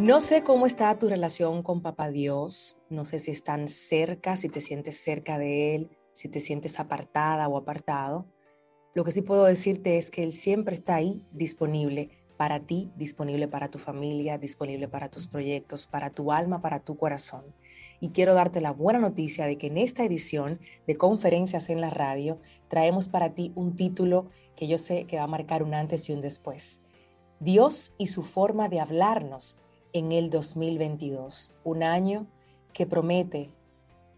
No sé cómo está tu relación con Papá Dios, no sé si están cerca, si te sientes cerca de Él, si te sientes apartada o apartado. Lo que sí puedo decirte es que Él siempre está ahí disponible para ti, disponible para tu familia, disponible para tus proyectos, para tu alma, para tu corazón. Y quiero darte la buena noticia de que en esta edición de conferencias en la radio traemos para ti un título que yo sé que va a marcar un antes y un después. Dios y su forma de hablarnos en el 2022, un año que promete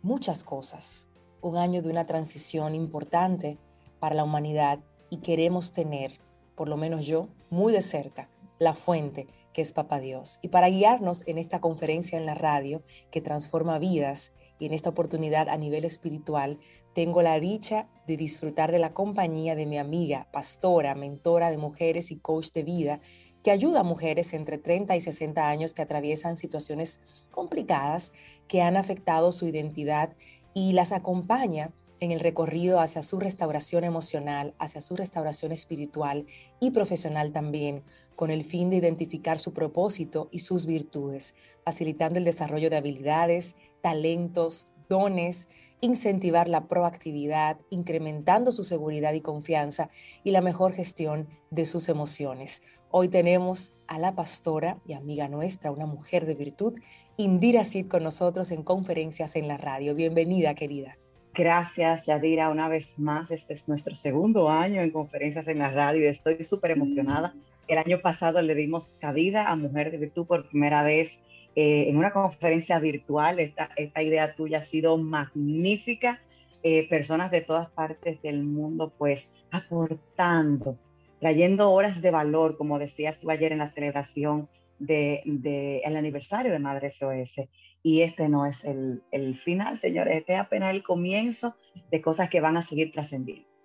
muchas cosas, un año de una transición importante para la humanidad y queremos tener, por lo menos yo, muy de cerca, la fuente que es Papá Dios. Y para guiarnos en esta conferencia en la radio que transforma vidas y en esta oportunidad a nivel espiritual, tengo la dicha de disfrutar de la compañía de mi amiga, pastora, mentora de mujeres y coach de vida, que ayuda a mujeres entre 30 y 60 años que atraviesan situaciones complicadas que han afectado su identidad y las acompaña en el recorrido hacia su restauración emocional, hacia su restauración espiritual y profesional también, con el fin de identificar su propósito y sus virtudes, facilitando el desarrollo de habilidades, talentos, dones, incentivar la proactividad, incrementando su seguridad y confianza y la mejor gestión de sus emociones. Hoy tenemos a la pastora y amiga nuestra, una mujer de virtud, Indira Cid, con nosotros en conferencias en la radio. Bienvenida, querida. Gracias, Yadira, una vez más. Este es nuestro segundo año en conferencias en la radio estoy súper emocionada. El año pasado le dimos cabida a Mujer de Virtud por primera vez eh, en una conferencia virtual. Esta, esta, idea tuya ha sido magnífica. Eh, personas de todas partes del mundo, pues, aportando trayendo horas de valor, como decías tú ayer en la celebración del de, aniversario de Madre SOS. Y este no es el, el final, señores, este es apenas el comienzo de cosas que van a seguir trascendiendo.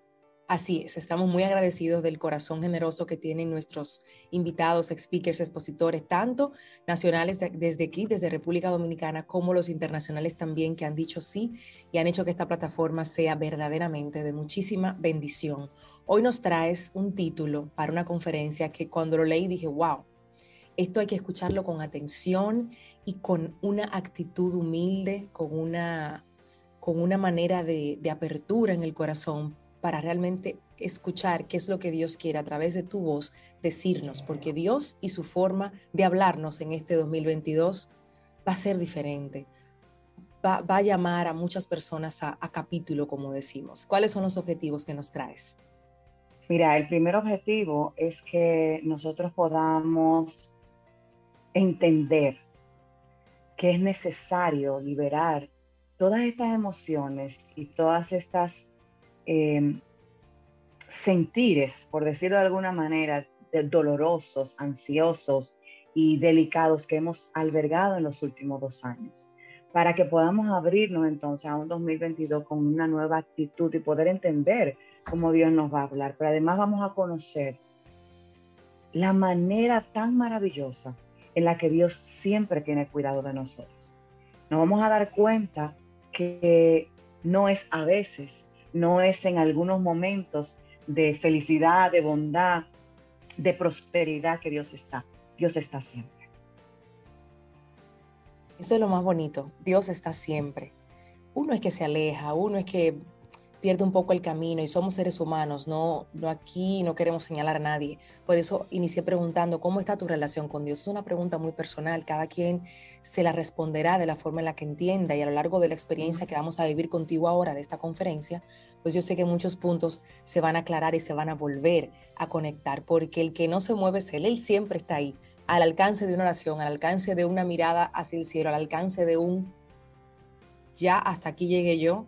Así es, estamos muy agradecidos del corazón generoso que tienen nuestros invitados, speakers, expositores, tanto nacionales desde aquí, desde República Dominicana, como los internacionales también, que han dicho sí y han hecho que esta plataforma sea verdaderamente de muchísima bendición. Hoy nos traes un título para una conferencia que cuando lo leí dije, wow, esto hay que escucharlo con atención y con una actitud humilde, con una, con una manera de, de apertura en el corazón para realmente escuchar qué es lo que Dios quiere a través de tu voz decirnos, porque Dios y su forma de hablarnos en este 2022 va a ser diferente. Va, va a llamar a muchas personas a, a capítulo, como decimos. ¿Cuáles son los objetivos que nos traes? Mira, el primer objetivo es que nosotros podamos entender que es necesario liberar todas estas emociones y todas estas eh, sentires, por decirlo de alguna manera, dolorosos, ansiosos y delicados que hemos albergado en los últimos dos años, para que podamos abrirnos entonces a un 2022 con una nueva actitud y poder entender cómo Dios nos va a hablar, pero además vamos a conocer la manera tan maravillosa en la que Dios siempre tiene cuidado de nosotros. Nos vamos a dar cuenta que no es a veces, no es en algunos momentos de felicidad, de bondad, de prosperidad que Dios está. Dios está siempre. Eso es lo más bonito. Dios está siempre. Uno es que se aleja, uno es que pierde un poco el camino y somos seres humanos, no, no aquí no queremos señalar a nadie. Por eso inicié preguntando, ¿cómo está tu relación con Dios? Es una pregunta muy personal, cada quien se la responderá de la forma en la que entienda y a lo largo de la experiencia que vamos a vivir contigo ahora de esta conferencia, pues yo sé que muchos puntos se van a aclarar y se van a volver a conectar, porque el que no se mueve es Él, Él siempre está ahí, al alcance de una oración, al alcance de una mirada hacia el cielo, al alcance de un, ya hasta aquí llegué yo,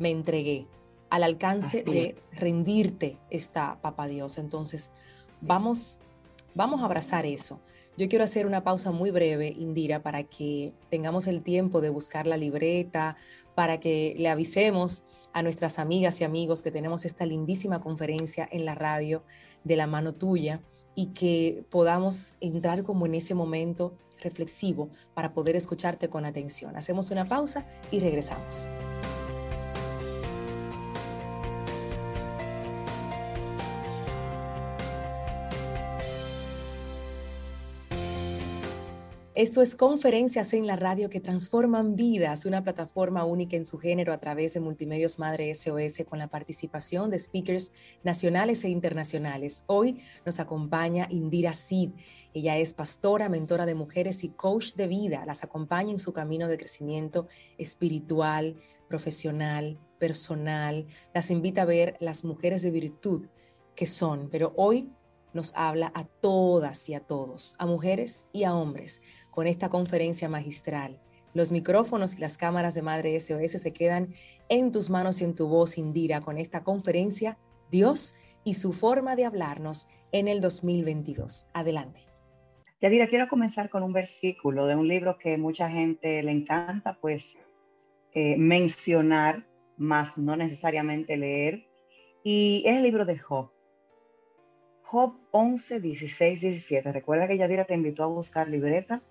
me entregué. Al alcance de rendirte está Papá Dios. Entonces, vamos, vamos a abrazar eso. Yo quiero hacer una pausa muy breve, Indira, para que tengamos el tiempo de buscar la libreta, para que le avisemos a nuestras amigas y amigos que tenemos esta lindísima conferencia en la radio de la mano tuya y que podamos entrar como en ese momento reflexivo para poder escucharte con atención. Hacemos una pausa y regresamos. Esto es Conferencias en la Radio que transforman vidas, una plataforma única en su género a través de Multimedios Madre SOS con la participación de speakers nacionales e internacionales. Hoy nos acompaña Indira Sid. Ella es pastora, mentora de mujeres y coach de vida. Las acompaña en su camino de crecimiento espiritual, profesional, personal. Las invita a ver las mujeres de virtud que son, pero hoy nos habla a todas y a todos, a mujeres y a hombres con esta conferencia magistral. Los micrófonos y las cámaras de Madre SOS se quedan en tus manos y en tu voz, Indira, con esta conferencia, Dios y su forma de hablarnos en el 2022. Adelante. Yadira, quiero comenzar con un versículo de un libro que mucha gente le encanta, pues, eh, mencionar, más no necesariamente leer, y es el libro de Job. Job 11, 16, 17. Recuerda que Yadira te invitó a buscar libreta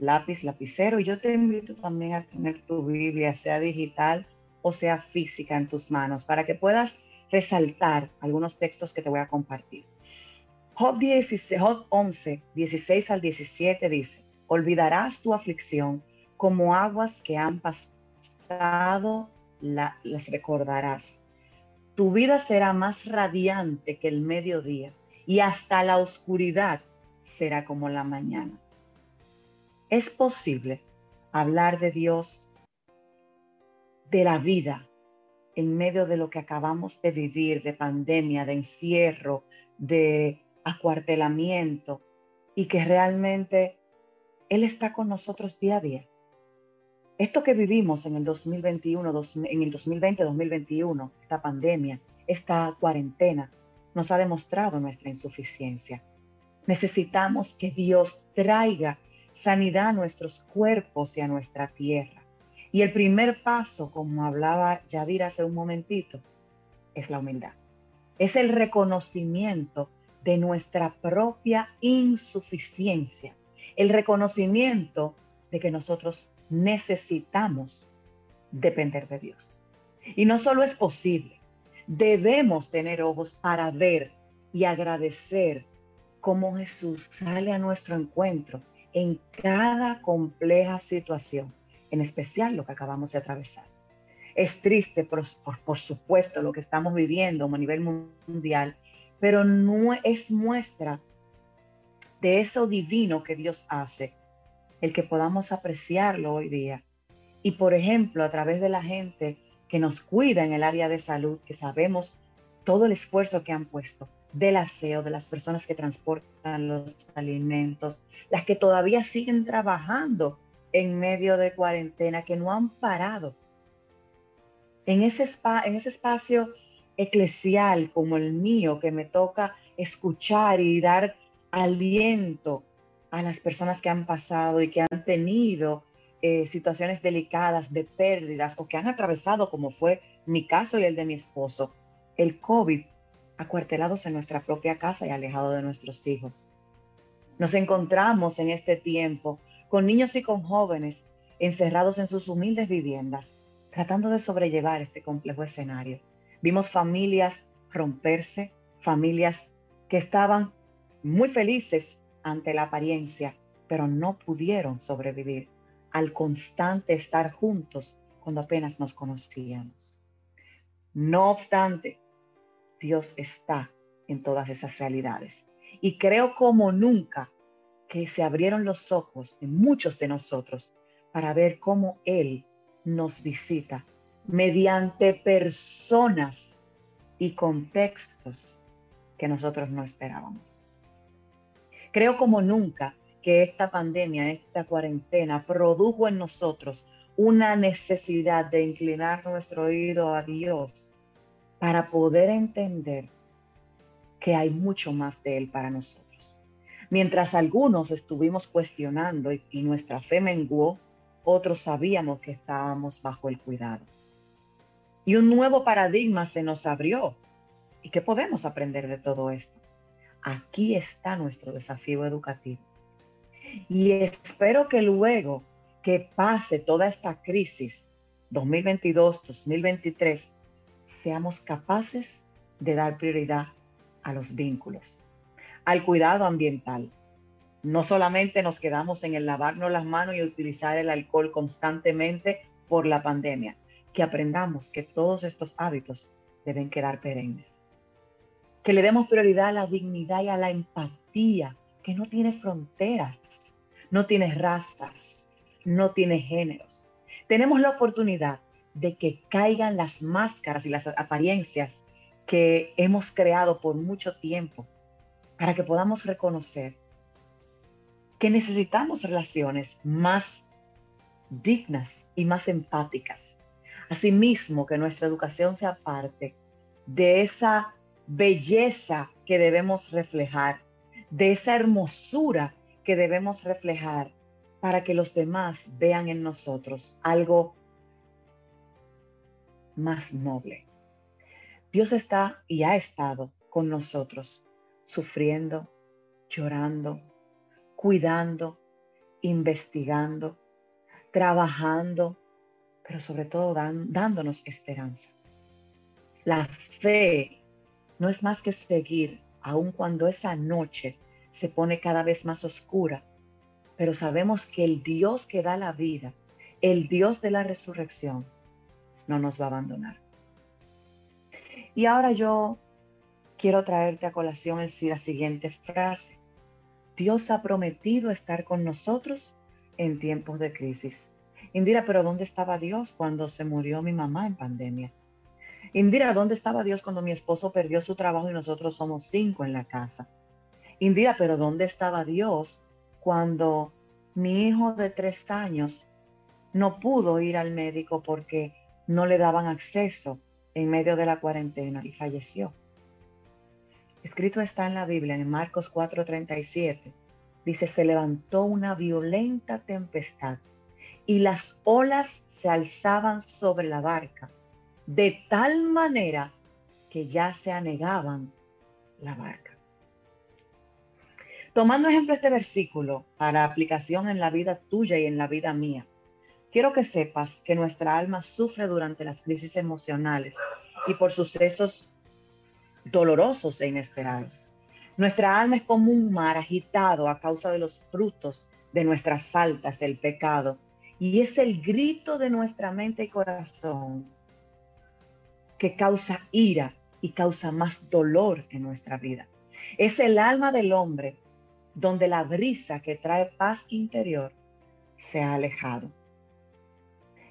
lápiz, lapicero. Y yo te invito también a tener tu Biblia, sea digital o sea física en tus manos, para que puedas resaltar algunos textos que te voy a compartir. Job, 16, 11, 16 al 17 dice, olvidarás tu aflicción como aguas que han pasado, la, las recordarás. Tu vida será más radiante que el mediodía y hasta la oscuridad será como la mañana. Es posible hablar de Dios, de la vida, en medio de lo que acabamos de vivir, de pandemia, de encierro, de acuartelamiento, y que realmente Él está con nosotros día a día. Esto que vivimos en el 2021, en el 2020-2021, esta pandemia, esta cuarentena, nos ha demostrado nuestra insuficiencia. Necesitamos que Dios traiga sanidad a nuestros cuerpos y a nuestra tierra. Y el primer paso, como hablaba Yadira hace un momentito, es la humildad. Es el reconocimiento de nuestra propia insuficiencia, el reconocimiento de que nosotros necesitamos depender de Dios. Y no solo es posible, debemos tener ojos para ver y agradecer cómo Jesús sale a nuestro encuentro en cada compleja situación, en especial lo que acabamos de atravesar. Es triste, por, supuesto, lo que estamos viviendo a nivel mundial, pero no es muestra de eso divino que Dios hace, el que podamos apreciarlo hoy día. Y por ejemplo, a través de la gente que nos cuida en el área de salud, que sabemos todo el esfuerzo que han puesto, del aseo, de las personas que transportan los alimentos, las que todavía siguen trabajando en medio de cuarentena, que no han parado. En ese, en ese espacio eclesial como el mío, que me toca escuchar y dar aliento a las personas que han pasado y que han tenido eh, situaciones delicadas de pérdidas o que han atravesado, como fue mi caso y el de mi esposo, el COVID acuartelados en nuestra propia casa y alejados de nuestros hijos. Nos encontramos en este tiempo con niños y con jóvenes encerrados en sus humildes viviendas, tratando de sobrellevar este complejo escenario. Vimos familias romperse, familias que estaban muy felices ante la apariencia, pero no pudieron sobrevivir al constante estar juntos cuando apenas nos conocíamos. No obstante, Dios está en todas esas realidades. Y creo como nunca que se abrieron los ojos de muchos de nosotros para ver cómo Él nos visita mediante personas y contextos que nosotros no esperábamos. Creo como nunca que esta pandemia, esta cuarentena produjo en nosotros una necesidad de inclinar nuestro oído a Dios para poder entender que hay mucho más de Él para nosotros. Mientras algunos estuvimos cuestionando y, nuestra fe menguó, otros sabíamos que estábamos bajo el cuidado. Y un nuevo paradigma se nos abrió. ¿Y qué podemos aprender de todo esto? Aquí está nuestro desafío educativo. Y espero que luego que pase toda esta crisis 2022-2023, seamos capaces de dar prioridad a los vínculos, al cuidado ambiental. No solamente nos quedamos en el lavarnos las manos y utilizar el alcohol constantemente por la pandemia, que aprendamos que todos estos hábitos deben quedar perennes. Que le demos prioridad a la dignidad y a la empatía, que no tiene fronteras, no tiene razas, no tiene géneros. Tenemos la oportunidad de que caigan las máscaras y las apariencias que hemos creado por mucho tiempo para que podamos reconocer que necesitamos relaciones más dignas y más empáticas. Asimismo, que nuestra educación sea parte de esa belleza que debemos reflejar, de esa hermosura que debemos reflejar para que los demás vean en nosotros algo más noble. Dios está y ha estado con nosotros, sufriendo, llorando, cuidando, investigando, trabajando, pero sobre todo dándonos esperanza. La fe no es más que seguir, aun cuando esa noche se pone cada vez más oscura, pero sabemos que el Dios que da la vida, el Dios de la resurrección, no nos va a abandonar. Y ahora yo quiero traerte a colación el, la siguiente frase. Dios ha prometido estar con nosotros en tiempos de crisis. Indira, pero ¿dónde estaba Dios cuando se murió mi mamá en pandemia? Indira, ¿dónde estaba Dios cuando mi esposo perdió su trabajo y nosotros somos cinco en la casa? Indira, pero ¿dónde estaba Dios cuando mi hijo de tres años no pudo ir al médico porque no le daban acceso en medio de la cuarentena y falleció. Escrito está en la Biblia, en Marcos 4:37, dice, se levantó una violenta tempestad y las olas se alzaban sobre la barca, de tal manera que ya se anegaban la barca. Tomando ejemplo este versículo para aplicación en la vida tuya y en la vida mía, Quiero que sepas que nuestra alma sufre durante las crisis emocionales y por sucesos dolorosos e inesperados. Nuestra alma es como un mar agitado a causa de los frutos de nuestras faltas, el pecado. Y es el grito de nuestra mente y corazón que causa ira y causa más dolor en nuestra vida. Es el alma del hombre donde la brisa que trae paz interior se ha alejado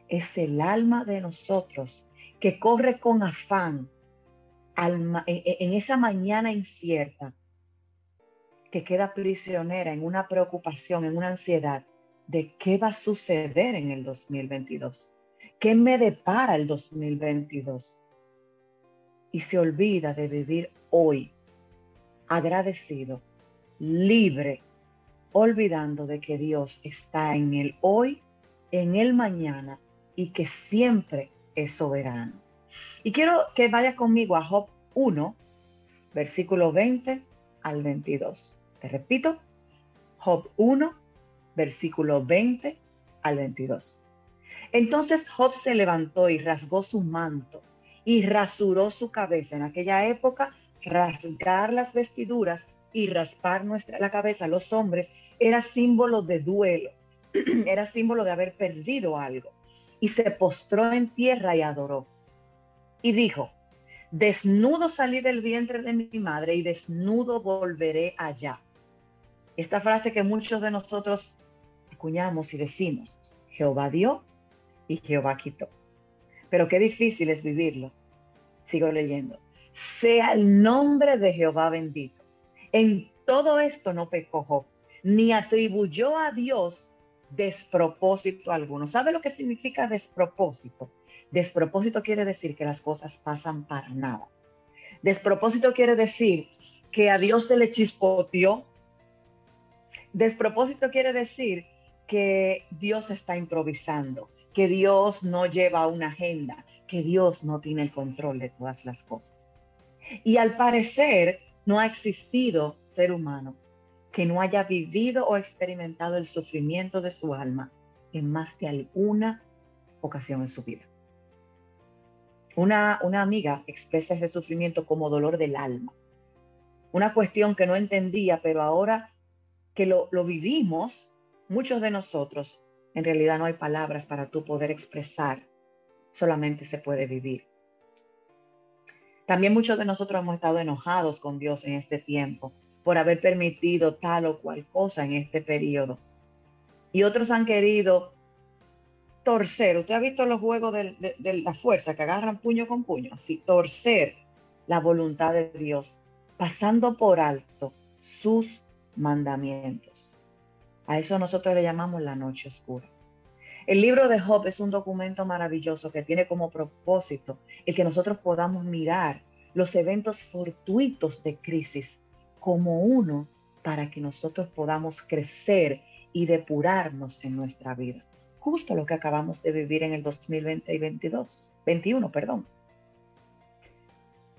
es el alma de nosotros que corre con afán en esa mañana incierta, que queda prisionera en una preocupación, en una ansiedad de qué va a suceder en el 2022, qué me depara el 2022. Y se olvida de vivir hoy agradecido, libre, olvidando de que Dios está en el hoy, en el mañana y que siempre es soberano. Y quiero que vaya conmigo a Job 1, versículo 20 al 22. Te repito, Job 1, versículo 20 al 22. Entonces Job se levantó y rasgó su manto y rasuró su cabeza. En aquella época, rasgar las vestiduras y raspar nuestra, la cabeza a los hombres era símbolo de duelo, era símbolo de haber perdido algo y se postró en tierra y adoró. Y dijo, desnudo salí del vientre de mi madre y desnudo volveré allá. Esta frase que muchos de nosotros acuñamos y decimos, Jehová dio y Jehová quitó. Pero qué difícil es vivirlo. Sigo leyendo. Sea el nombre de Jehová bendito. En todo esto no pecó ni atribuyó a Dios despropósito alguno. ¿Sabe lo que significa despropósito? Despropósito quiere decir que las cosas pasan para nada. Despropósito quiere decir que a Dios se le chispoteó. Despropósito quiere decir que Dios está improvisando, que Dios no lleva una agenda, que Dios no tiene el control de todas las cosas. Y al parecer no ha existido ser humano que no haya vivido o experimentado el sufrimiento de su alma en más de alguna ocasión en su vida. Una, una amiga expresa ese sufrimiento como dolor del alma. Una cuestión que no entendía, pero ahora que lo, lo vivimos, muchos de nosotros, en realidad no hay palabras para tú poder expresar, solamente se puede vivir. También muchos de nosotros hemos estado enojados con Dios en este tiempo por haber permitido tal o cual cosa en este periodo. Y otros han querido torcer. Usted ha visto los juegos de, la fuerza que agarran puño con puño, así, torcer la voluntad de Dios, pasando por alto sus mandamientos. A eso nosotros le llamamos la noche oscura. El libro de Job es un documento maravilloso que tiene como propósito el que nosotros podamos mirar los eventos fortuitos de crisis como uno para que nosotros podamos crecer y depurarnos en nuestra vida. Justo lo que acabamos de vivir en el 2020 y 22, 21, perdón.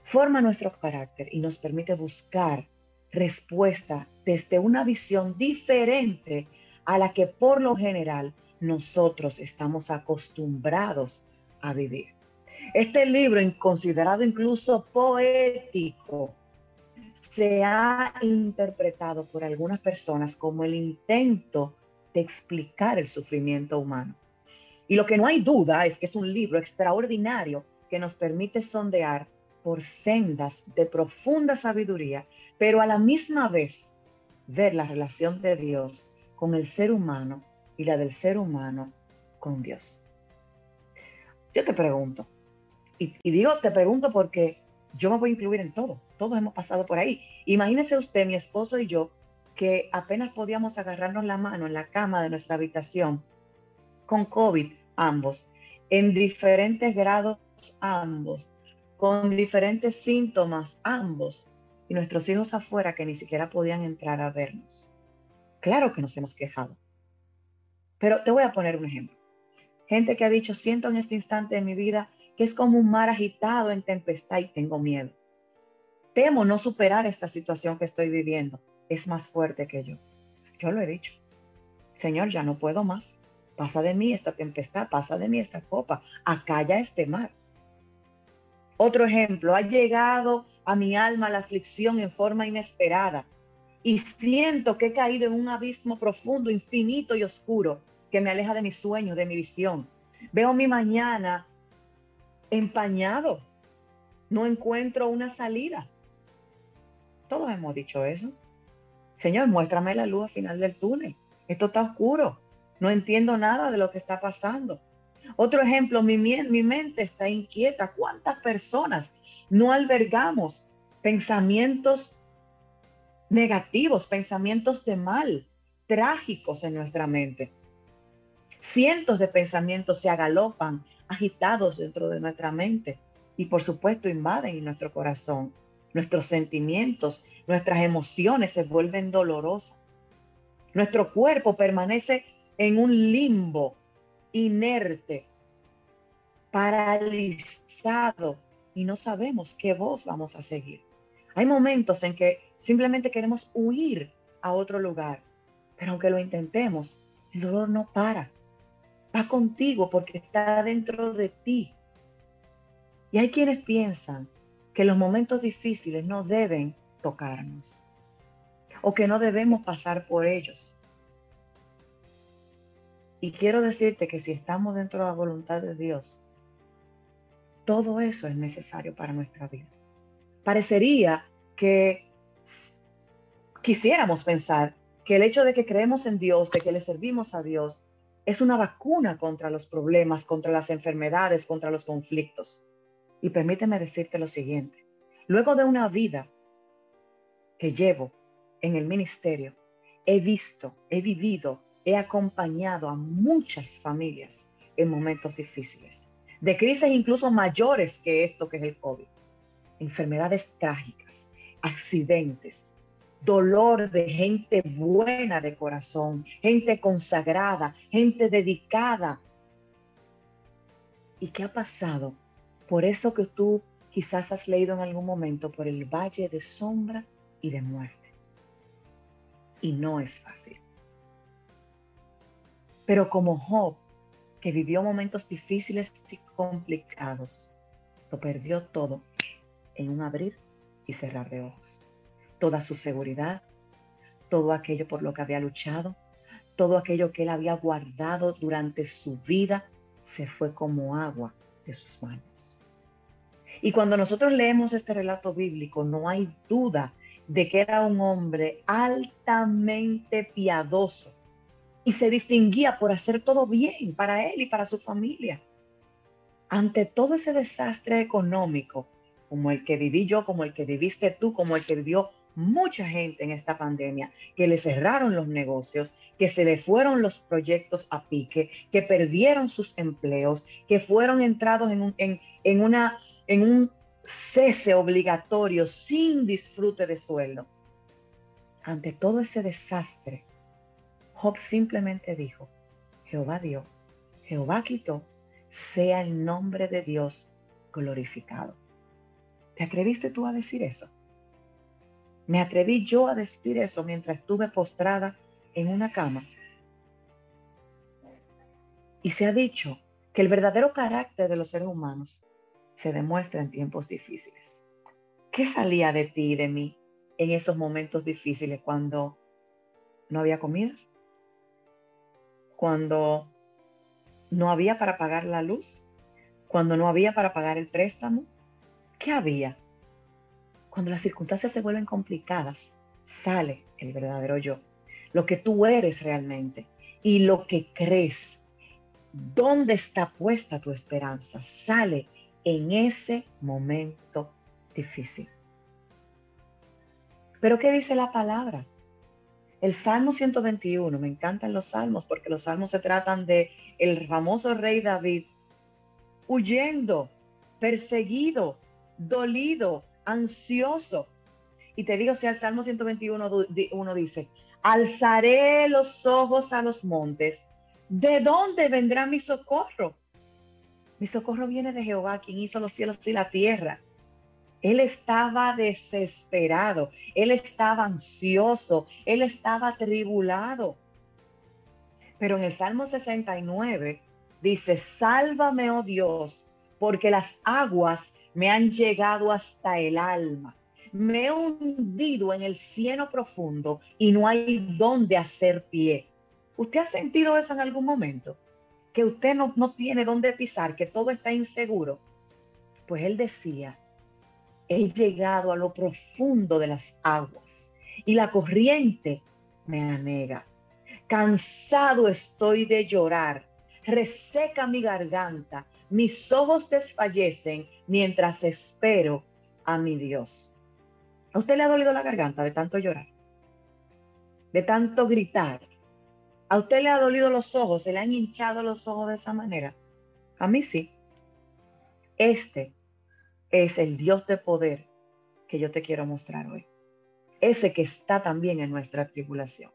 Forma nuestro carácter y nos permite buscar respuesta desde una visión diferente a la que por lo general nosotros estamos acostumbrados a vivir. Este libro, considerado incluso poético, se ha interpretado por algunas personas como el intento de explicar el sufrimiento humano. Y lo que no hay duda es que es un libro extraordinario que nos permite sondear por sendas de profunda sabiduría, pero a la misma vez ver la relación de Dios con el ser humano y la del ser humano con Dios. Yo te pregunto, y, digo te pregunto porque yo me voy a incluir en todo, todos hemos pasado por ahí. Imagínese usted, mi esposo y yo, que apenas podíamos agarrarnos la mano en la cama de nuestra habitación con COVID, ambos, en diferentes grados, ambos, con diferentes síntomas, ambos, y nuestros hijos afuera que ni siquiera podían entrar a vernos. Claro que nos hemos quejado. Pero te voy a poner un ejemplo. Gente que ha dicho, siento en este instante de mi vida que es como un mar agitado en tempestad y tengo miedo. Temo no superar esta situación que estoy viviendo. Es más fuerte que yo. Yo lo he dicho. Señor, ya no puedo más. Pasa de mí esta tempestad, pasa de mí esta copa. Acalla este mar. Otro ejemplo, ha llegado a mi alma la aflicción en forma inesperada y siento que he caído en un abismo profundo, infinito y oscuro que me aleja de mi sueño, de mi visión. Veo mi mañana empañado. No encuentro una salida. Todos hemos dicho eso. Señor, muéstrame la luz al final del túnel. Esto está oscuro. No entiendo nada de lo que está pasando. Otro ejemplo, mi, mi mente está inquieta. ¿Cuántas personas no albergamos pensamientos negativos, pensamientos de mal, trágicos en nuestra mente. Cientos de pensamientos se agalopan, agitados dentro de nuestra mente y por supuesto invaden nuestro corazón. Nuestros sentimientos, nuestras emociones se vuelven dolorosas. Nuestro cuerpo permanece en un limbo inerte, paralizado y no sabemos qué voz vamos a seguir. Hay momentos en que Simplemente queremos huir a otro lugar. Pero aunque lo intentemos, el dolor no para. Contigo porque está dentro de ti. Y hay quienes piensan que los momentos difíciles no deben tocarnos o que no debemos pasar por ellos. Y quiero decirte que si estamos dentro de la voluntad de Dios, todo eso es necesario para nuestra vida. Parecería que quisiéramos pensar que el hecho de que creemos en Dios, de que le servimos a Dios, es una vacuna contra los problemas, contra las enfermedades, contra los conflictos. Y permíteme decirte lo siguiente. Luego de una vida que llevo en el ministerio, he visto, he vivido, he acompañado a muchas familias en momentos difíciles, de crisis incluso mayores que esto que es el COVID, enfermedades trágicas, accidentes, dolor de gente buena de corazón, gente consagrada, gente dedicada. ¿Y qué ha pasado? Por eso que tú quizás has leído en algún momento por el valle de sombra y de muerte. Y no es fácil. Pero como Job, que vivió momentos difíciles y complicados, lo perdió todo en un abrir y cerrar de ojos toda su seguridad, todo aquello por lo que había luchado, todo aquello que él había guardado durante su vida, se fue como agua de sus manos. Y cuando nosotros leemos este relato bíblico, no hay duda de que era un hombre altamente piadoso y se distinguía por hacer todo bien para él y para su familia. Ante todo ese desastre económico, como el que viví yo, como el que viviste tú, como el que vivió mucha gente en esta pandemia, que le cerraron los negocios, que se le fueron los proyectos a pique, que perdieron sus empleos, que fueron entrados en un, una, en un cese obligatorio sin disfrute de sueldo. Ante todo ese desastre, Job simplemente dijo, Jehová dio, Jehová quitó, sea el nombre de Dios glorificado. ¿Te atreviste tú a decir eso? Me atreví yo a decir eso mientras estuve postrada en una cama. Y se ha dicho que el verdadero carácter de los seres humanos se demuestra en tiempos difíciles. ¿Qué salía de ti y de mí en esos momentos difíciles cuando no había comida? Cuando no había para pagar la luz? Cuando no había para pagar el préstamo? ¿Qué había? Cuando las circunstancias se vuelven complicadas, sale el verdadero yo, lo que tú eres realmente y lo que crees. ¿Dónde está puesta tu esperanza? Sale en ese momento difícil. Pero ¿qué dice la palabra? El Salmo 121, me encantan los salmos porque los salmos se tratan de el famoso rey David huyendo, perseguido, dolido, ansioso. Y te digo, si el Salmo 121 uno dice, alzaré los ojos a los montes, ¿de dónde vendrá mi socorro? Mi socorro viene de Jehová, quien hizo los cielos y la tierra. Él estaba desesperado, él estaba ansioso, él estaba tribulado. Pero en el Salmo 69 dice, sálvame, oh Dios, porque las aguas me han llegado hasta el alma. Me he hundido en el cielo profundo y no hay dónde hacer pie. ¿Usted ha sentido eso en algún momento? Que usted no, no tiene dónde pisar, que todo está inseguro. Pues él decía, he llegado a lo profundo de las aguas y la corriente me anega. Cansado estoy de llorar, reseca mi garganta, mis ojos desfallecen mientras espero a mi Dios. ¿A usted le ha dolido la garganta de tanto llorar? De tanto gritar. ¿A usted le ha dolido los ojos? ¿Se le han hinchado los ojos de esa manera? A mí sí. Este es el Dios de poder que yo te quiero mostrar hoy. Ese que está también en nuestra tribulación.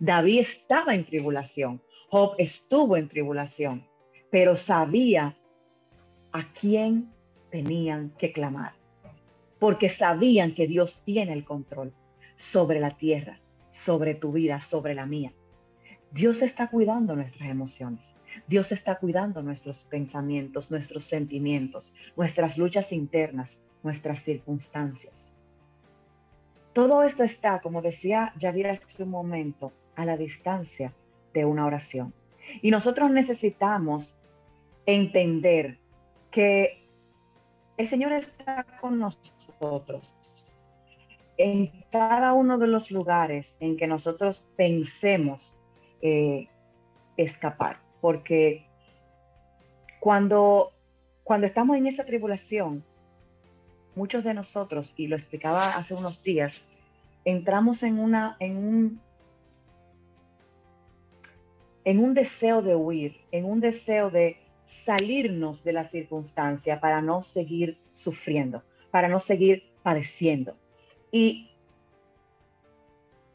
David estaba en tribulación. Job estuvo en tribulación, pero sabía a quién tenían que clamar, porque sabían que Dios tiene el control sobre la tierra, sobre tu vida, sobre la mía. Dios está cuidando nuestras emociones. Dios está cuidando nuestros pensamientos, nuestros sentimientos, nuestras luchas internas, nuestras circunstancias. Todo esto está, como decía Yadira hace un momento, a la distancia de una oración. Y nosotros necesitamos entender que el Señor está con nosotros en cada uno de los lugares en que nosotros pensemos eh, escapar, porque cuando, cuando estamos en esa tribulación, muchos de nosotros, y lo explicaba hace unos días, entramos en, una, en, un, en un deseo de huir, en un deseo de salirnos de la circunstancia para no seguir sufriendo, para no seguir padeciendo. Y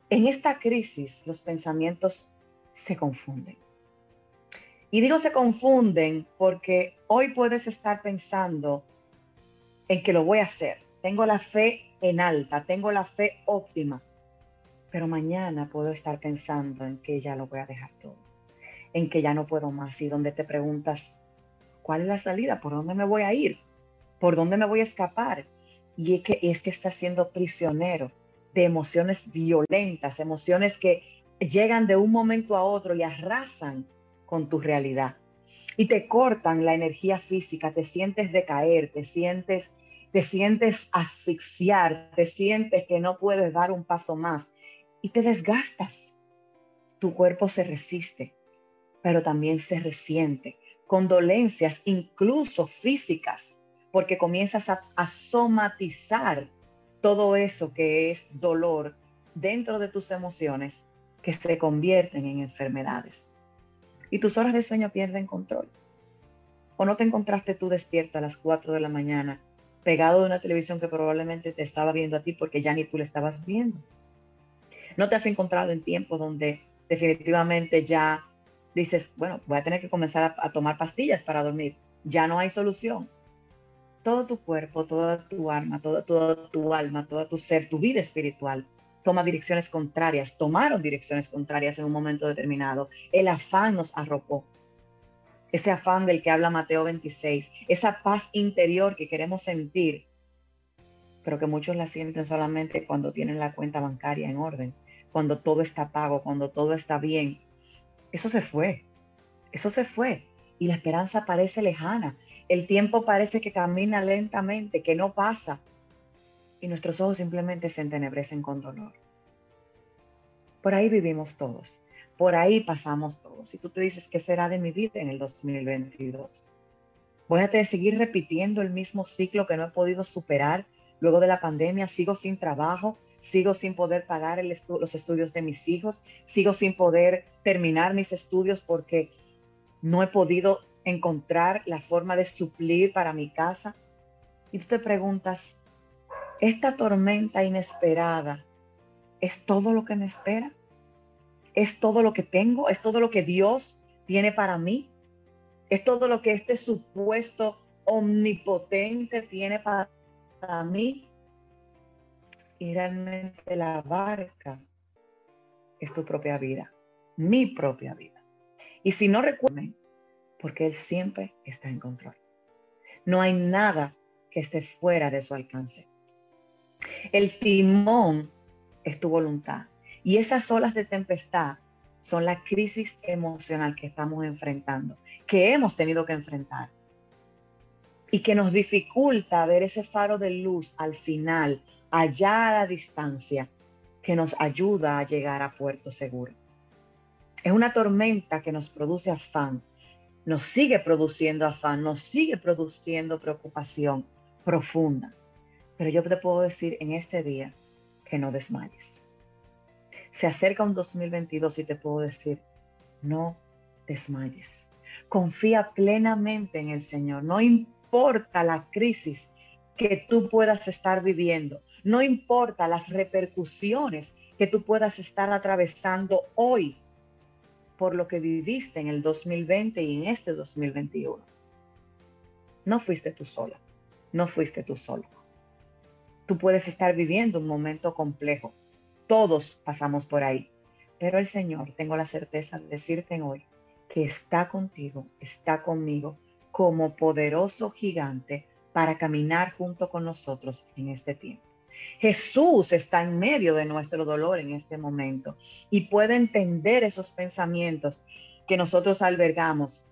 en esta crisis los pensamientos se confunden. Y digo se confunden porque hoy puedes estar pensando en que lo voy a hacer. Tengo la fe en alta, tengo la fe óptima. Pero mañana puedo estar pensando en que ya lo voy a dejar todo, en que ya no puedo más y donde te preguntas, ¿cuál es la salida? ¿Por dónde me voy a ir? ¿Por dónde me voy a escapar? Y es que, es que estás siendo prisionero de emociones violentas, emociones que llegan de un momento a otro y arrasan con tu realidad. Y te cortan la energía física, te sientes decaer, te sientes, te sientes asfixiar, te sientes que no puedes dar un paso más y te desgastas. Tu cuerpo se resiste, pero también se resiente, con dolencias incluso físicas, porque comienzas a, somatizar todo eso que es dolor dentro de tus emociones que se convierten en enfermedades. Y tus horas de sueño pierden control. O no te encontraste tú despierto a las 4 de la mañana, pegado de una televisión que probablemente te estaba viendo a ti porque ya ni tú le estabas viendo. No te has encontrado en tiempo donde definitivamente ya dices, bueno, voy a tener que comenzar a, tomar pastillas para dormir. Ya no hay solución. Todo tu cuerpo, toda tu alma, toda tu alma, todo tu ser, tu vida espiritual toma direcciones contrarias, tomaron direcciones contrarias en un momento determinado. El afán nos arropó. Ese afán del que habla Mateo 26, esa paz interior que queremos sentir, pero que muchos la sienten solamente cuando tienen la cuenta bancaria en orden, cuando todo está pago, cuando todo está bien. Eso se fue, eso se fue y la esperanza parece lejana. El tiempo parece que camina lentamente, que no pasa, y nuestros ojos simplemente se entenebrecen con dolor. Por ahí vivimos todos, por ahí pasamos todos. Y tú te dices, ¿qué será de mi vida en el 2022? Voy a seguir repitiendo el mismo ciclo que no he podido superar luego de la pandemia, sigo sin trabajo, sigo sin poder pagar los estudios de mis hijos, sigo sin poder terminar mis estudios porque no he podido encontrar la forma de suplir para mi casa. Y tú te preguntas, esta tormenta inesperada es todo lo que me espera, es todo lo que tengo, es todo lo que Dios tiene para mí, es todo lo que este supuesto omnipotente tiene para, mí. Y realmente la barca es tu propia vida, mi propia vida. Y si no recuerden, porque Él siempre está en control. No hay nada que esté fuera de su alcance. El timón es tu voluntad. Y esas olas de tempestad son la crisis emocional que estamos enfrentando, que hemos tenido que enfrentar. Y que nos dificulta ver ese faro de luz al final, allá a la distancia, que nos ayuda a llegar a puerto seguro. Es una tormenta que nos produce afán, nos sigue produciendo afán, nos sigue produciendo preocupación profunda. Pero yo te puedo decir en este día que no desmayes. Se acerca un 2022 y te puedo decir, no desmayes. Confía plenamente en el Señor. No importa la crisis que tú puedas estar viviendo. No importa las repercusiones que tú puedas estar atravesando hoy por lo que viviste en el 2020 y en este 2021. No fuiste tú sola, no fuiste tú solo. Tú puedes estar viviendo un momento complejo. Todos pasamos por ahí. Pero el Señor, tengo la certeza de decirte hoy que está contigo, está conmigo como poderoso gigante para caminar junto con nosotros en este tiempo. Jesús está en medio de nuestro dolor en este momento y puede entender esos pensamientos que nosotros albergamos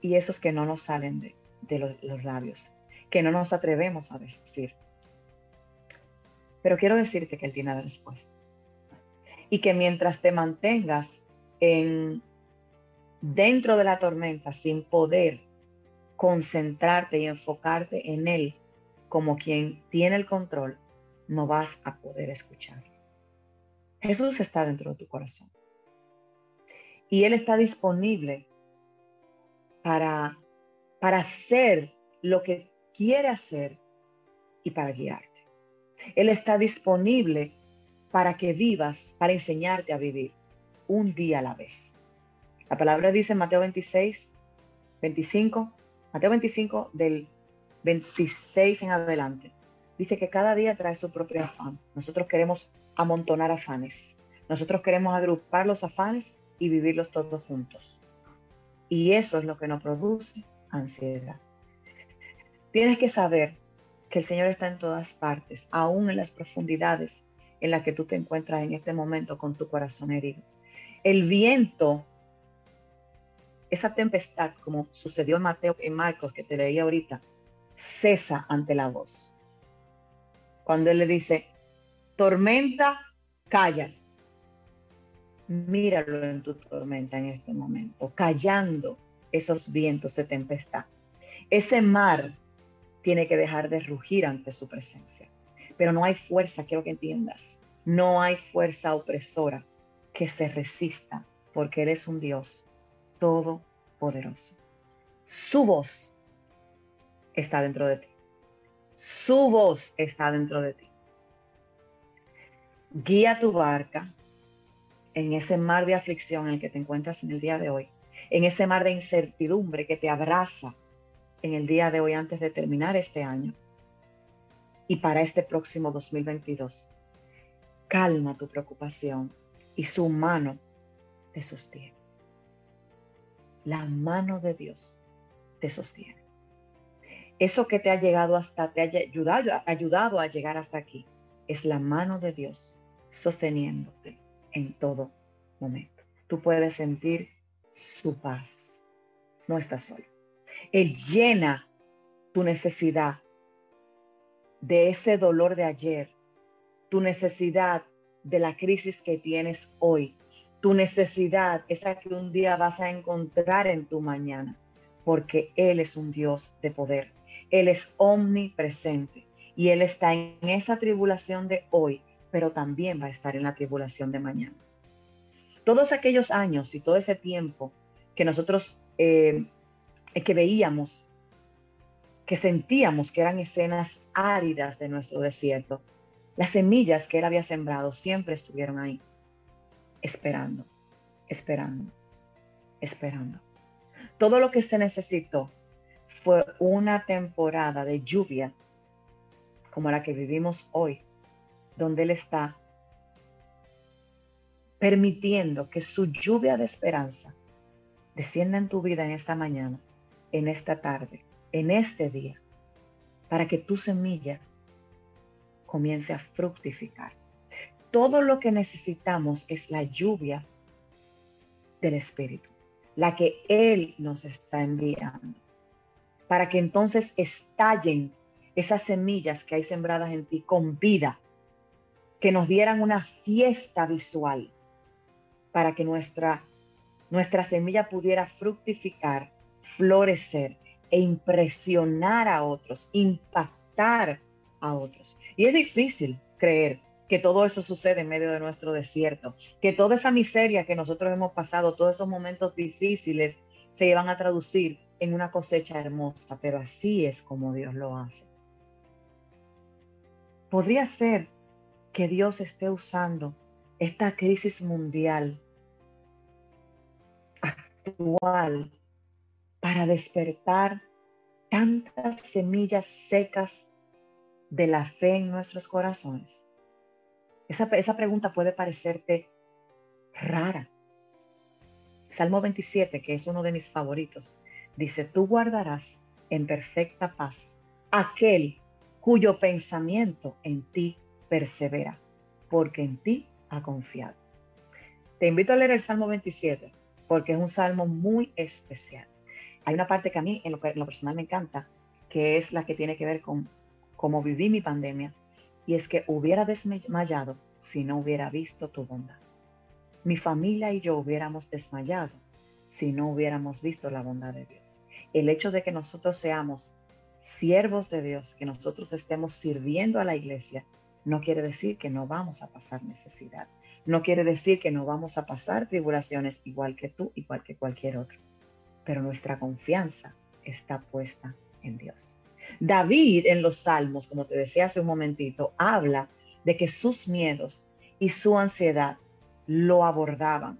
y esos que no nos salen de, los, labios que no nos atrevemos a decir. Pero quiero decirte que Él tiene la respuesta. Y que mientras te mantengas en, dentro de la tormenta sin poder concentrarte y enfocarte en Él como quien tiene el control, no vas a poder escuchar. Jesús está dentro de tu corazón. Y Él está disponible para, para hacer lo que quiere hacer y para guiarte. Él está disponible para que vivas, para enseñarte a vivir un día a la vez. La palabra dice en Mateo 26, 25, Mateo 25 del 26 en adelante. Dice que cada día trae su propio afán. Nosotros queremos amontonar afanes. Nosotros queremos agrupar los afanes y vivirlos todos juntos. Y eso es lo que nos produce ansiedad. Tienes que saber que el Señor está en todas partes, aún en las profundidades en las que tú te encuentras en este momento con tu corazón herido. El viento, esa tempestad, como sucedió en Mateo y Marcos, que te leí ahorita, cesa ante la voz. Cuando Él le dice, tormenta, calla. Míralo en tu tormenta en este momento, callando esos vientos de tempestad. Ese mar tiene que dejar de rugir ante su presencia. Pero no hay fuerza, quiero que entiendas, no hay fuerza opresora que se resista porque Él es un Dios todopoderoso. Su voz está dentro de ti. Su voz está dentro de ti. Guía tu barca en ese mar de aflicción en el que te encuentras en el día de hoy, en ese mar de incertidumbre que te abraza en el día de hoy antes de terminar este año y para este próximo 2022. Calma tu preocupación y su mano te sostiene. La mano de Dios te sostiene. Eso que te ha llegado hasta, te ha ayudado, ayudado a llegar hasta aquí, es la mano de Dios sosteniéndote en todo momento. Tú puedes sentir su paz. No estás solo. Él llena tu necesidad de ese dolor de ayer, tu necesidad de la crisis que tienes hoy, tu necesidad, esa que un día vas a encontrar en tu mañana, porque Él es un Dios de poder, Él es omnipresente y Él está en esa tribulación de hoy, pero también va a estar en la tribulación de mañana. Todos aquellos años y todo ese tiempo que nosotros eh, que veíamos que sentíamos que eran escenas áridas de nuestro desierto. Las semillas que él había sembrado siempre estuvieron ahí, esperando, esperando, esperando. Todo lo que se necesitó fue una temporada de lluvia como la que vivimos hoy, donde Él está permitiendo que su lluvia de esperanza descienda en tu vida en esta mañana, en esta tarde, en este día para que tu semilla comience a fructificar. Todo lo que necesitamos es la lluvia del Espíritu, la que Él nos está enviando, para que entonces estallen esas semillas que hay sembradas en ti con vida, que nos dieran una fiesta visual, para que nuestra, nuestra semilla pudiera fructificar, florecer e impresionar a otros, impactar a otros. Y es difícil creer que todo eso sucede en medio de nuestro desierto, que toda esa miseria que nosotros hemos pasado, todos esos momentos difíciles, se llevan a traducir en una cosecha hermosa, pero así es como Dios lo hace. Podría ser que Dios esté usando esta crisis mundial actual para despertar tantas semillas secas de la fe en nuestros corazones? Esa, esa pregunta puede parecerte rara. Salmo 27, que es uno de mis favoritos, dice, tú guardarás en perfecta paz aquel cuyo pensamiento en ti persevera, porque en ti ha confiado. Te invito a leer el Salmo 27, porque es un salmo muy especial. Hay una parte que a mí en lo, personal me encanta, que es la que tiene que ver con cómo viví mi pandemia, y es que hubiera desmayado si no hubiera visto tu bondad. Mi familia y yo hubiéramos desmayado si no hubiéramos visto la bondad de Dios. El hecho de que nosotros seamos siervos de Dios, que nosotros estemos sirviendo a la iglesia, no quiere decir que no vamos a pasar necesidad. No quiere decir que no vamos a pasar tribulaciones igual que tú, igual que cualquier otro pero nuestra confianza está puesta en Dios. David en los Salmos, como te decía hace un momentito, habla de que sus miedos y su ansiedad lo abordaban,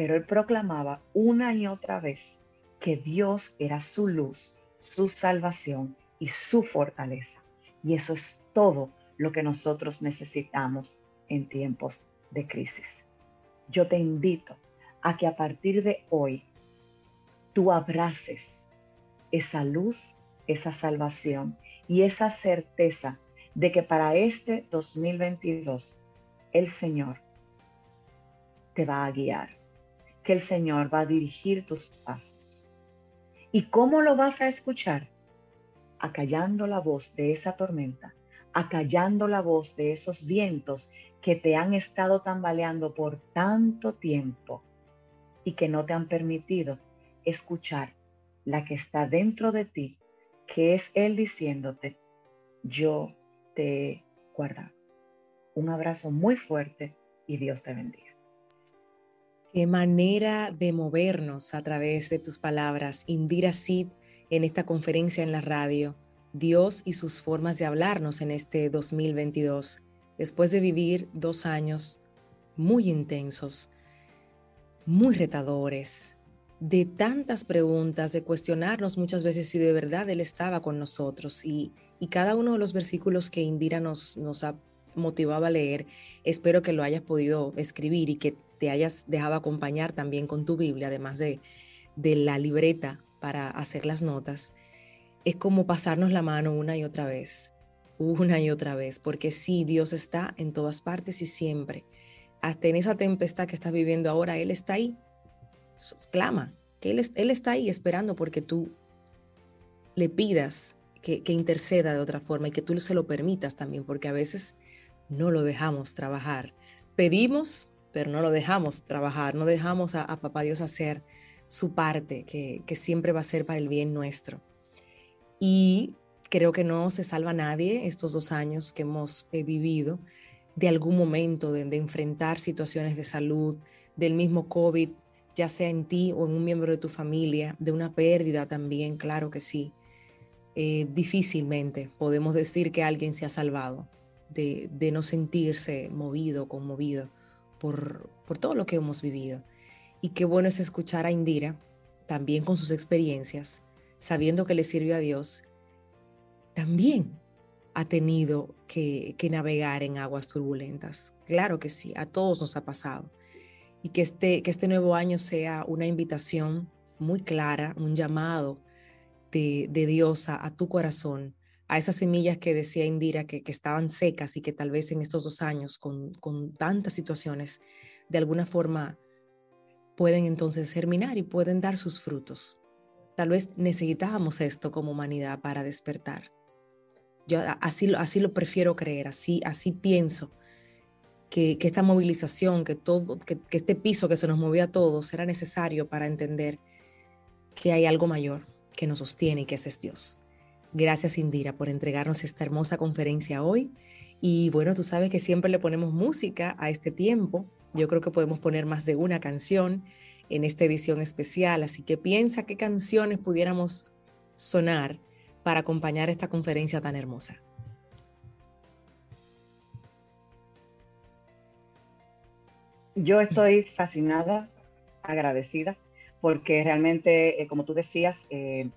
pero él proclamaba una y otra vez que Dios era su luz, su salvación y su fortaleza. Y eso es todo lo que nosotros necesitamos en tiempos de crisis. Yo te invito a que a partir de hoy tú abraces esa luz, esa salvación y esa certeza de que para este 2022 el Señor te va a guiar, que el Señor va a dirigir tus pasos. ¿Y cómo lo vas a escuchar? Acallando la voz de esa tormenta, acallando la voz de esos vientos que te han estado tambaleando por tanto tiempo y que no te han permitido escuchar la que está dentro de ti, que es Él diciéndote, yo te he guardado. Un abrazo muy fuerte y Dios te bendiga. Qué manera de movernos a través de tus palabras, Indira Sid, en esta conferencia en la radio, Dios y sus formas de hablarnos en este 2022, después de vivir dos años muy intensos, muy retadores, de tantas preguntas, de cuestionarnos muchas veces si de verdad Él estaba con nosotros. Y, cada uno de los versículos que Indira nos, nos ha motivado a leer, espero que lo hayas podido escribir y que te hayas dejado acompañar también con tu Biblia, además de, de la libreta para hacer las notas. Es como pasarnos la mano una y otra vez, una y otra vez, porque sí, Dios está en todas partes y siempre. Hasta en esa tempestad que estás viviendo ahora, Él está ahí clama, que él, él está ahí esperando porque tú le pidas que, que, interceda de otra forma y que tú se lo permitas también, porque a veces no lo dejamos trabajar. Pedimos, pero no lo dejamos trabajar, no dejamos a, Papá Dios hacer su parte, que, siempre va a ser para el bien nuestro. Y creo que no se salva nadie estos dos años que hemos vivido de algún momento de, de enfrentar situaciones de salud, del mismo COVID, ya sea en ti o en un miembro de tu familia, de una pérdida también, claro que sí. Eh, difícilmente podemos decir que alguien se ha salvado de, no sentirse movido, conmovido por, por todo lo que hemos vivido. Y qué bueno es escuchar a Indira, también con sus experiencias, sabiendo que le sirve a Dios, también ha tenido que, que navegar en aguas turbulentas. Claro que sí, a todos nos ha pasado y que este, que este nuevo año sea una invitación muy clara, un llamado de, de Dios a, tu corazón, a esas semillas que decía Indira que, que, estaban secas y que tal vez en estos dos años, con, con tantas situaciones, de alguna forma pueden entonces germinar y pueden dar sus frutos. Tal vez necesitábamos esto como humanidad para despertar. Yo así, así lo prefiero creer, así, así pienso que, esta movilización, que, todo, que, este piso que se nos movió a todos era necesario para entender que hay algo mayor que nos sostiene y que ese es Dios. Gracias Indira por entregarnos esta hermosa conferencia hoy. Y bueno, tú sabes que siempre le ponemos música a este tiempo. Yo creo que podemos poner más de una canción en esta edición especial, así que piensa qué canciones pudiéramos sonar para acompañar esta conferencia tan hermosa. Yo estoy fascinada, agradecida, porque realmente, eh, como tú decías, eh,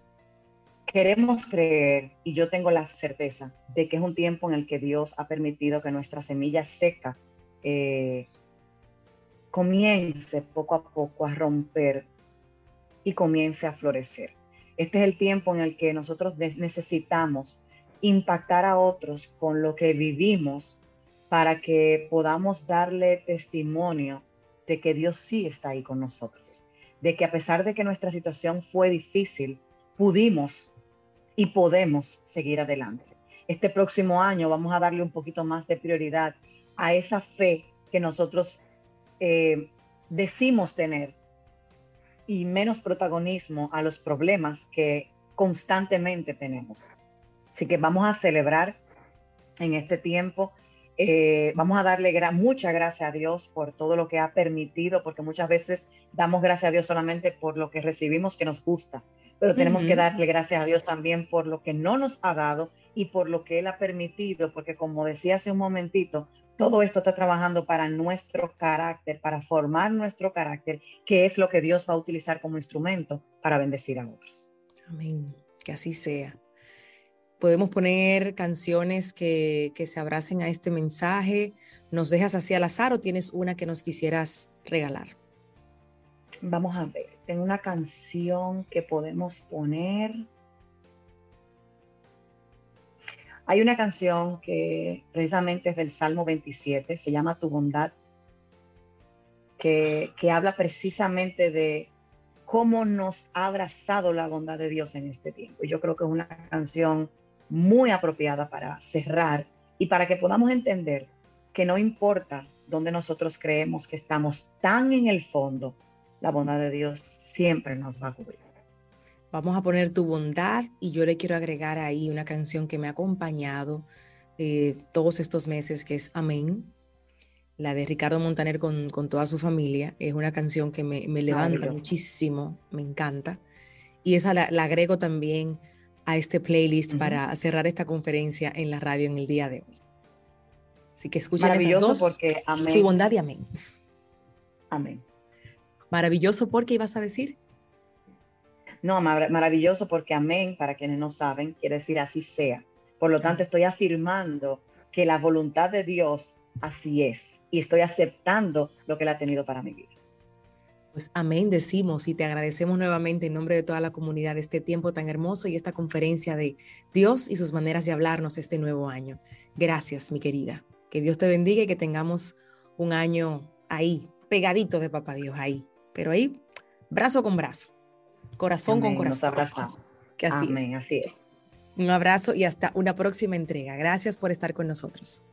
queremos creer y yo tengo la certeza de que es un tiempo en el que Dios ha permitido que nuestra semilla seca eh, comience poco a poco a romper y comience a florecer. Este es el tiempo en el que nosotros necesitamos impactar a otros con lo que vivimos para que podamos darle testimonio de que Dios sí está ahí con nosotros, de que a pesar de que nuestra situación fue difícil, pudimos y podemos seguir adelante. Este próximo año vamos a darle un poquito más de prioridad a esa fe que nosotros eh, decimos tener y menos protagonismo a los problemas que constantemente tenemos. Así que vamos a celebrar en este tiempo eh, vamos a darle mucha gracia a Dios por todo lo que ha permitido, porque muchas veces damos gracias a Dios solamente por lo que recibimos que nos gusta, pero tenemos que darle gracias a Dios también por lo que no nos ha dado y por lo que Él ha permitido, porque como decía hace un momentito, todo esto está trabajando para nuestro carácter, para formar nuestro carácter, que es lo que Dios va a utilizar como instrumento para bendecir a otros. Amén. Que así sea podemos poner canciones que, se abracen a este mensaje. ¿Nos dejas así al azar o tienes una que nos quisieras regalar? Vamos a ver, tengo una canción que podemos poner. Hay una canción que precisamente es del Salmo 27, se llama Tu bondad, que, que habla precisamente de cómo nos ha abrazado la bondad de Dios en este tiempo. Yo creo que es una canción muy apropiada para cerrar y para que podamos entender que no importa dónde nosotros creemos que estamos tan en el fondo, la bondad de Dios siempre nos va a cubrir. Vamos a poner tu bondad y yo le quiero agregar ahí una canción que me ha acompañado eh, todos estos meses, que es Amén, la de Ricardo Montaner con, toda su familia. Es una canción que me, levanta muchísimo, me encanta. Y esa la, agrego también a este playlist para cerrar esta conferencia en la radio en el día de hoy. Así que escuchen esas dos, porque amén. Tu bondad y amén. Amén. Maravilloso porque ibas a decir. No, maravilloso porque amén, para quienes no saben, quiere decir así sea. Por lo tanto, estoy afirmando que la voluntad de Dios así es y estoy aceptando lo que Él ha tenido para mi vida. Pues amén decimos y te agradecemos nuevamente en nombre de toda la comunidad este tiempo tan hermoso y esta conferencia de Dios y sus maneras de hablarnos este nuevo año. Gracias, mi querida. Que Dios te bendiga y que tengamos un año ahí, pegadito de Papá Dios, ahí. Pero ahí, brazo con brazo corazón con corazón. Nos abrazamos. Que así Amén, así es. Un abrazo y hasta una próxima entrega. Gracias por estar con nosotros.